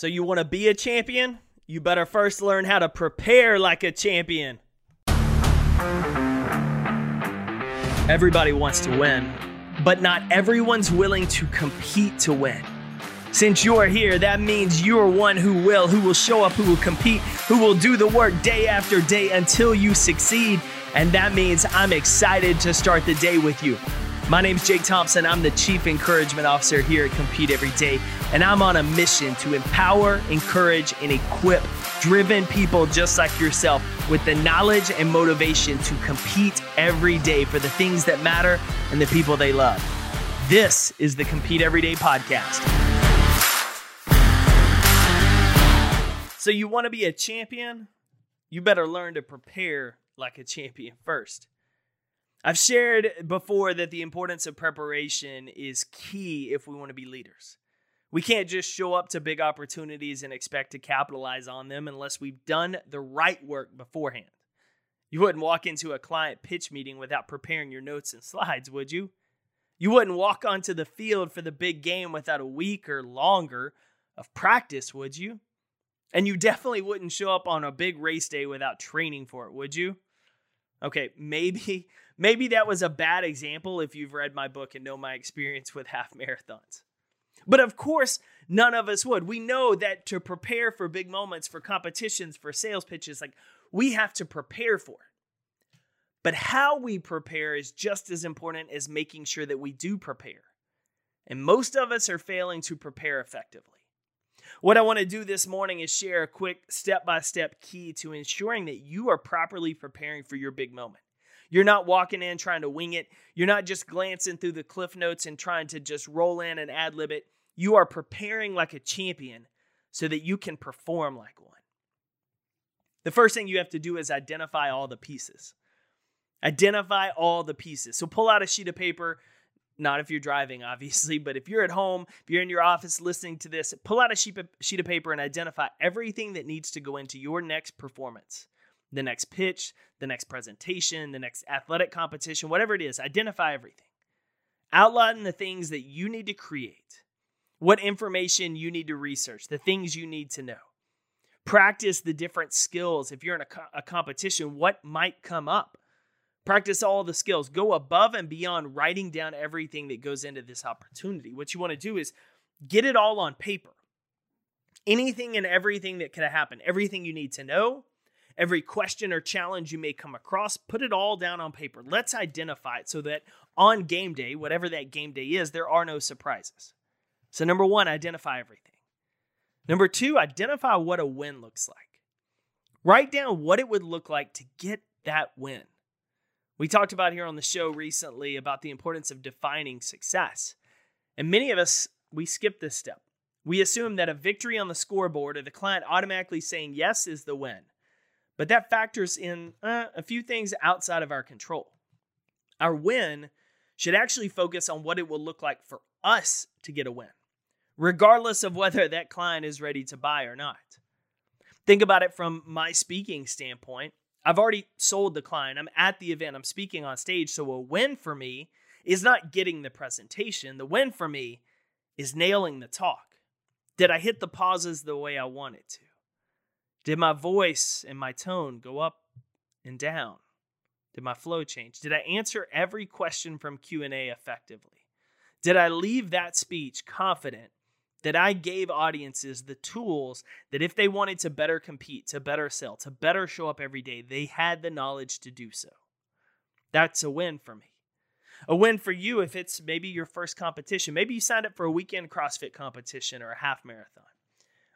So, you want to be a champion? You better first learn how to prepare like a champion. Everybody wants to win, but not everyone's willing to compete to win. Since you are here, that means you are one who will, who will show up, who will compete, who will do the work day after day until you succeed. And that means I'm excited to start the day with you. My name is Jake Thompson. I'm the Chief Encouragement Officer here at Compete Every Day, and I'm on a mission to empower, encourage, and equip driven people just like yourself with the knowledge and motivation to compete every day for the things that matter and the people they love. This is the Compete Every Day podcast. So, you want to be a champion? You better learn to prepare like a champion first. I've shared before that the importance of preparation is key if we want to be leaders. We can't just show up to big opportunities and expect to capitalize on them unless we've done the right work beforehand. You wouldn't walk into a client pitch meeting without preparing your notes and slides, would you? You wouldn't walk onto the field for the big game without a week or longer of practice, would you? And you definitely wouldn't show up on a big race day without training for it, would you? Okay, maybe maybe that was a bad example if you've read my book and know my experience with half marathons. But of course, none of us would. We know that to prepare for big moments, for competitions, for sales pitches, like we have to prepare for. But how we prepare is just as important as making sure that we do prepare. And most of us are failing to prepare effectively. What I want to do this morning is share a quick step by step key to ensuring that you are properly preparing for your big moment. You're not walking in trying to wing it. You're not just glancing through the cliff notes and trying to just roll in and ad lib it. You are preparing like a champion so that you can perform like one. The first thing you have to do is identify all the pieces. Identify all the pieces. So pull out a sheet of paper, not if you're driving, obviously, but if you're at home, if you're in your office listening to this, pull out a sheet of, sheet of paper and identify everything that needs to go into your next performance the next pitch, the next presentation, the next athletic competition, whatever it is. Identify everything. Outline the things that you need to create, what information you need to research, the things you need to know. Practice the different skills. If you're in a, co- a competition, what might come up? Practice all the skills. Go above and beyond writing down everything that goes into this opportunity. What you want to do is get it all on paper. Anything and everything that could have happened, everything you need to know, every question or challenge you may come across, put it all down on paper. Let's identify it so that on game day, whatever that game day is, there are no surprises. So, number one, identify everything. Number two, identify what a win looks like. Write down what it would look like to get that win. We talked about here on the show recently about the importance of defining success. And many of us, we skip this step. We assume that a victory on the scoreboard or the client automatically saying yes is the win. But that factors in uh, a few things outside of our control. Our win should actually focus on what it will look like for us to get a win, regardless of whether that client is ready to buy or not. Think about it from my speaking standpoint. I've already sold the client. I'm at the event. I'm speaking on stage. So a win for me is not getting the presentation. The win for me is nailing the talk. Did I hit the pauses the way I wanted to? Did my voice and my tone go up and down? Did my flow change? Did I answer every question from Q&A effectively? Did I leave that speech confident that I gave audiences the tools that if they wanted to better compete, to better sell, to better show up every day, they had the knowledge to do so. That's a win for me. A win for you if it's maybe your first competition. Maybe you signed up for a weekend CrossFit competition or a half marathon.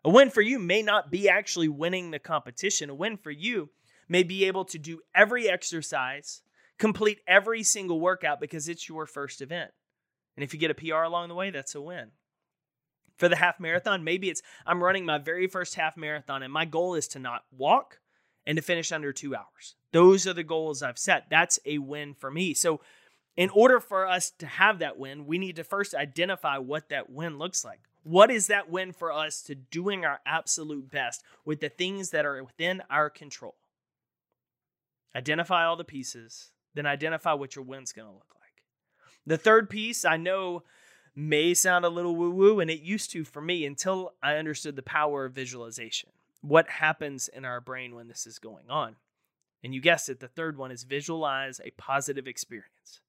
A win for you may not be actually winning the competition. A win for you may be able to do every exercise, complete every single workout because it's your first event. And if you get a PR along the way, that's a win for the half marathon. Maybe it's I'm running my very first half marathon and my goal is to not walk and to finish under two hours. Those are the goals I've set. That's a win for me. So, in order for us to have that win, we need to first identify what that win looks like. What is that win for us to doing our absolute best with the things that are within our control? Identify all the pieces, then identify what your win's going to look like. The third piece, I know may sound a little woo woo, and it used to for me until I understood the power of visualization. What happens in our brain when this is going on? And you guessed it, the third one is visualize a positive experience.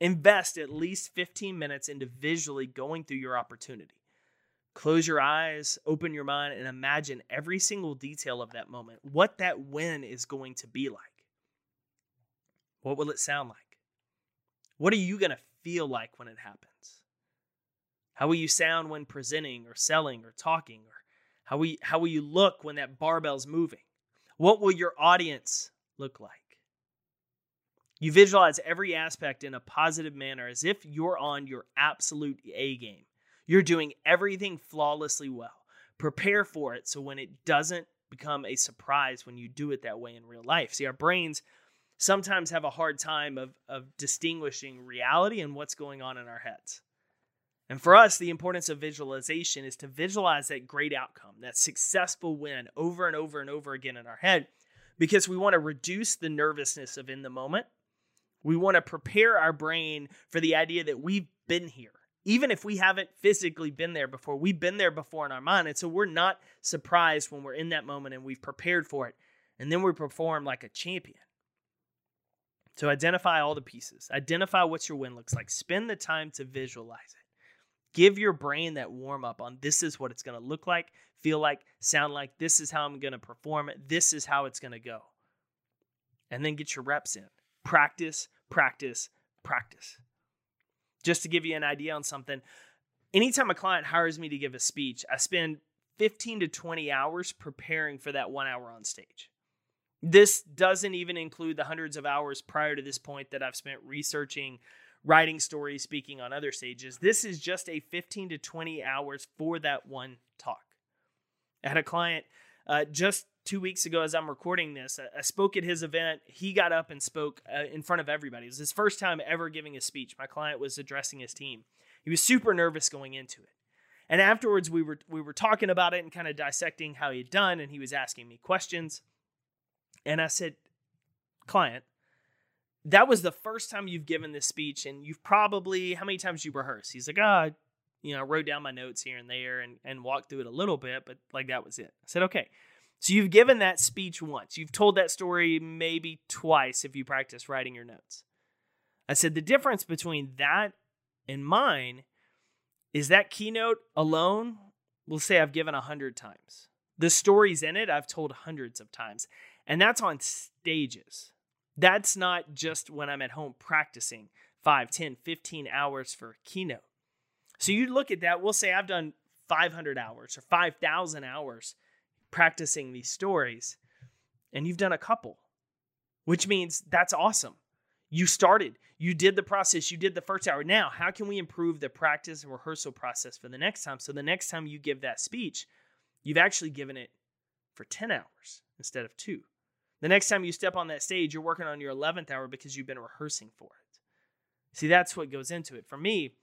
Invest at least 15 minutes into visually going through your opportunity. Close your eyes, open your mind, and imagine every single detail of that moment, what that win is going to be like. What will it sound like? What are you going to feel like when it happens? How will you sound when presenting or selling or talking? Or how will you, how will you look when that barbell's moving? What will your audience look like? You visualize every aspect in a positive manner as if you're on your absolute A game. You're doing everything flawlessly well. Prepare for it so when it doesn't become a surprise when you do it that way in real life. See, our brains sometimes have a hard time of, of distinguishing reality and what's going on in our heads. And for us, the importance of visualization is to visualize that great outcome, that successful win over and over and over again in our head, because we want to reduce the nervousness of in the moment. We want to prepare our brain for the idea that we've been here. Even if we haven't physically been there before, we've been there before in our mind. And so we're not surprised when we're in that moment and we've prepared for it. And then we perform like a champion. So identify all the pieces. Identify what your win looks like. Spend the time to visualize it. Give your brain that warm up on this is what it's going to look like, feel like, sound like. This is how I'm going to perform it. This is how it's going to go. And then get your reps in. Practice, practice, practice. Just to give you an idea on something, anytime a client hires me to give a speech, I spend 15 to 20 hours preparing for that one hour on stage. This doesn't even include the hundreds of hours prior to this point that I've spent researching, writing stories, speaking on other stages. This is just a 15 to 20 hours for that one talk. I had a client uh, just two weeks ago as I'm recording this. I, spoke at his event. He got up and spoke uh, in front of everybody. It was his first time ever giving a speech. My client was addressing his team. He was super nervous going into it. And afterwards, we were we were talking about it and kind of dissecting how he'd done, and he was asking me questions. And I said, client, that was the first time you've given this speech, and you've probably, how many times you rehearse? He's like, ah, oh, you know, I wrote down my notes here and there and, and walked through it a little bit, but like that was it. I said, okay. So you've given that speech once. You've told that story maybe twice if you practice writing your notes. I said, the difference between that and mine is that keynote alone, we'll say I've given a hundred times. The stories in it, I've told hundreds of times. And that's on stages. That's not just when I'm at home practicing 5, 10, 15 hours for a keynote. So you look at that, we'll say I've done 500 hours or 5,000 hours practicing these stories, and you've done a couple, which means that's awesome. You started, you did the process, you did the first hour. Now, how can we improve the practice and rehearsal process for the next time? So the next time you give that speech, you've actually given it for 10 hours instead of two. The next time you step on that stage, you're working on your 11th hour because you've been rehearsing for it. See, that's what goes into it. For me,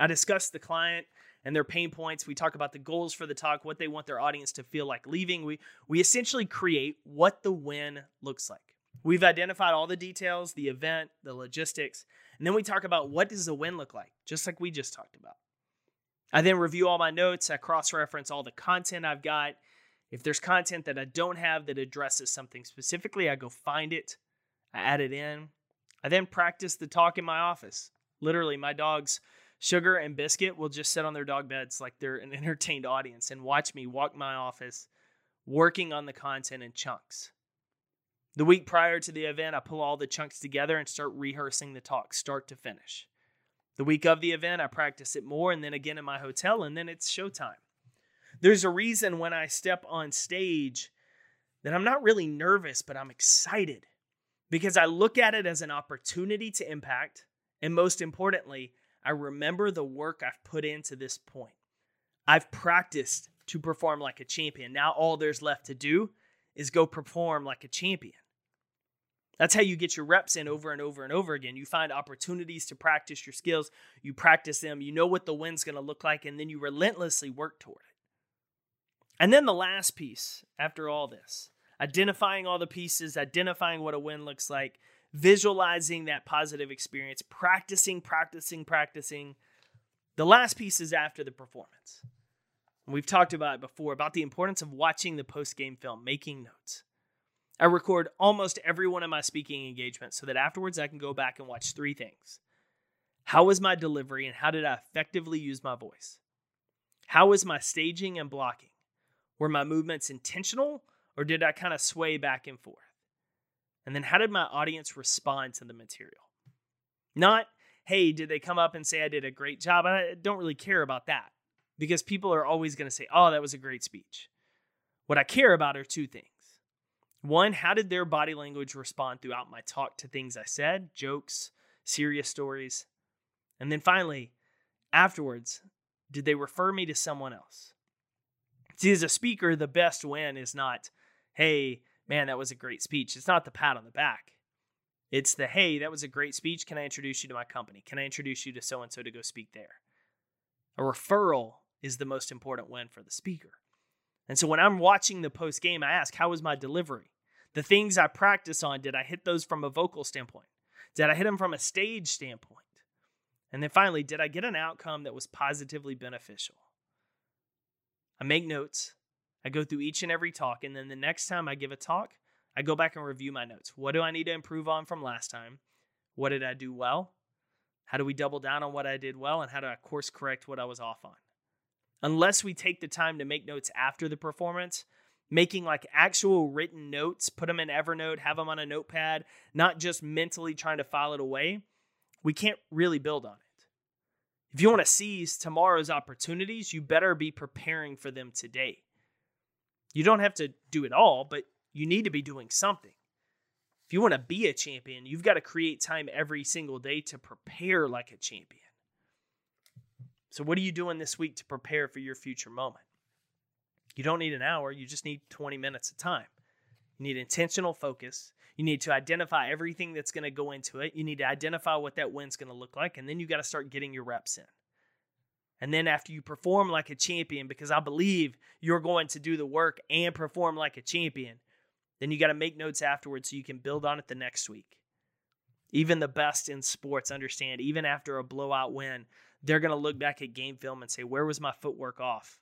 I discuss the client and their pain points. We talk about the goals for the talk, what they want their audience to feel like leaving. We we essentially create what the win looks like. We've identified all the details, the event, the logistics, and then we talk about what does the win look like, just like we just talked about. I then review all my notes, I cross-reference all the content I've got, if there's content that I don't have that addresses something specifically, I go find it, I add it in. I then practice the talk in my office. Literally, my dogs, Sugar and Biscuit, will just sit on their dog beds like they're an entertained audience and watch me walk my office working on the content in chunks. The week prior to the event, I pull all the chunks together and start rehearsing the talk, start to finish. The week of the event, I practice it more and then again in my hotel, and then it's showtime. There's a reason when I step on stage that I'm not really nervous, but I'm excited because I look at it as an opportunity to impact. And most importantly, I remember the work I've put into this point. I've practiced to perform like a champion. Now all there's left to do is go perform like a champion. That's how you get your reps in over and over and over again. You find opportunities to practice your skills, you practice them, you know what the win's going to look like, and then you relentlessly work toward it. And then the last piece after all this identifying all the pieces, identifying what a win looks like, visualizing that positive experience, practicing, practicing, practicing. The last piece is after the performance. We've talked about it before about the importance of watching the post game film, making notes. I record almost every one of my speaking engagements so that afterwards I can go back and watch three things. How was my delivery and how did I effectively use my voice? How was my staging and blocking? Were my movements intentional or did I kind of sway back and forth? And then how did my audience respond to the material? Not, hey, did they come up and say I did a great job? I don't really care about that because people are always going to say, oh, that was a great speech. What I care about are two things. One, how did their body language respond throughout my talk to things I said, jokes, serious stories? And then finally, afterwards, did they refer me to someone else? See, as a speaker, the best win is not, hey, man, that was a great speech. It's not the pat on the back. It's the, hey, that was a great speech. Can I introduce you to my company? Can I introduce you to so and so to go speak there? A referral is the most important win for the speaker. And so when I'm watching the post game, I ask, how was my delivery? The things I practice on, did I hit those from a vocal standpoint? Did I hit them from a stage standpoint? And then finally, did I get an outcome that was positively beneficial? I make notes. I go through each and every talk. And then the next time I give a talk, I go back and review my notes. What do I need to improve on from last time? What did I do well? How do we double down on what I did well? And how do I course correct what I was off on? unless we take the time to make notes after the performance, making like actual written notes, put them in Evernote, have them on a notepad, not just mentally trying to file it away, we can't really build on it. If you want to seize tomorrow's opportunities, you better be preparing for them today. You don't have to do it all, but you need to be doing something. If you want to be a champion, you've got to create time every single day to prepare like a champion. So, what are you doing this week to prepare for your future moment? You don't need an hour, you just need 20 minutes of time. You need intentional focus. You need to identify everything that's going to go into it. You need to identify what that win's going to look like. And then you got to start getting your reps in. And then after you perform like a champion, because I believe you're going to do the work and perform like a champion, then you got to make notes afterwards so you can build on it the next week. Even the best in sports understand, even after a blowout win, they're going to look back at game film and say, where was my footwork off?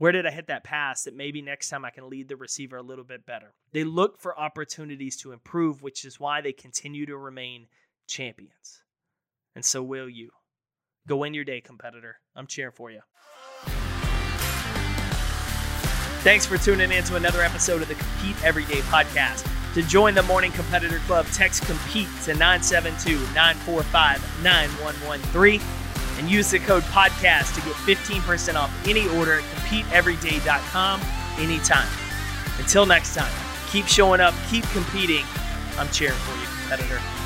Where did I hit that pass that maybe next time I can lead the receiver a little bit better? They look for opportunities to improve, which is why they continue to remain champions. And so will you. Go win your day, competitor. I'm cheering for you. Thanks for tuning in to another episode of the Compete Everyday podcast. To join the Morning Competitor Club, text COMPETE to 972 945 9113 and use the code podcast to get 15% off any order at competeeveryday.com anytime. Until next time, keep showing up, keep competing. I'm cheering for you, competitor.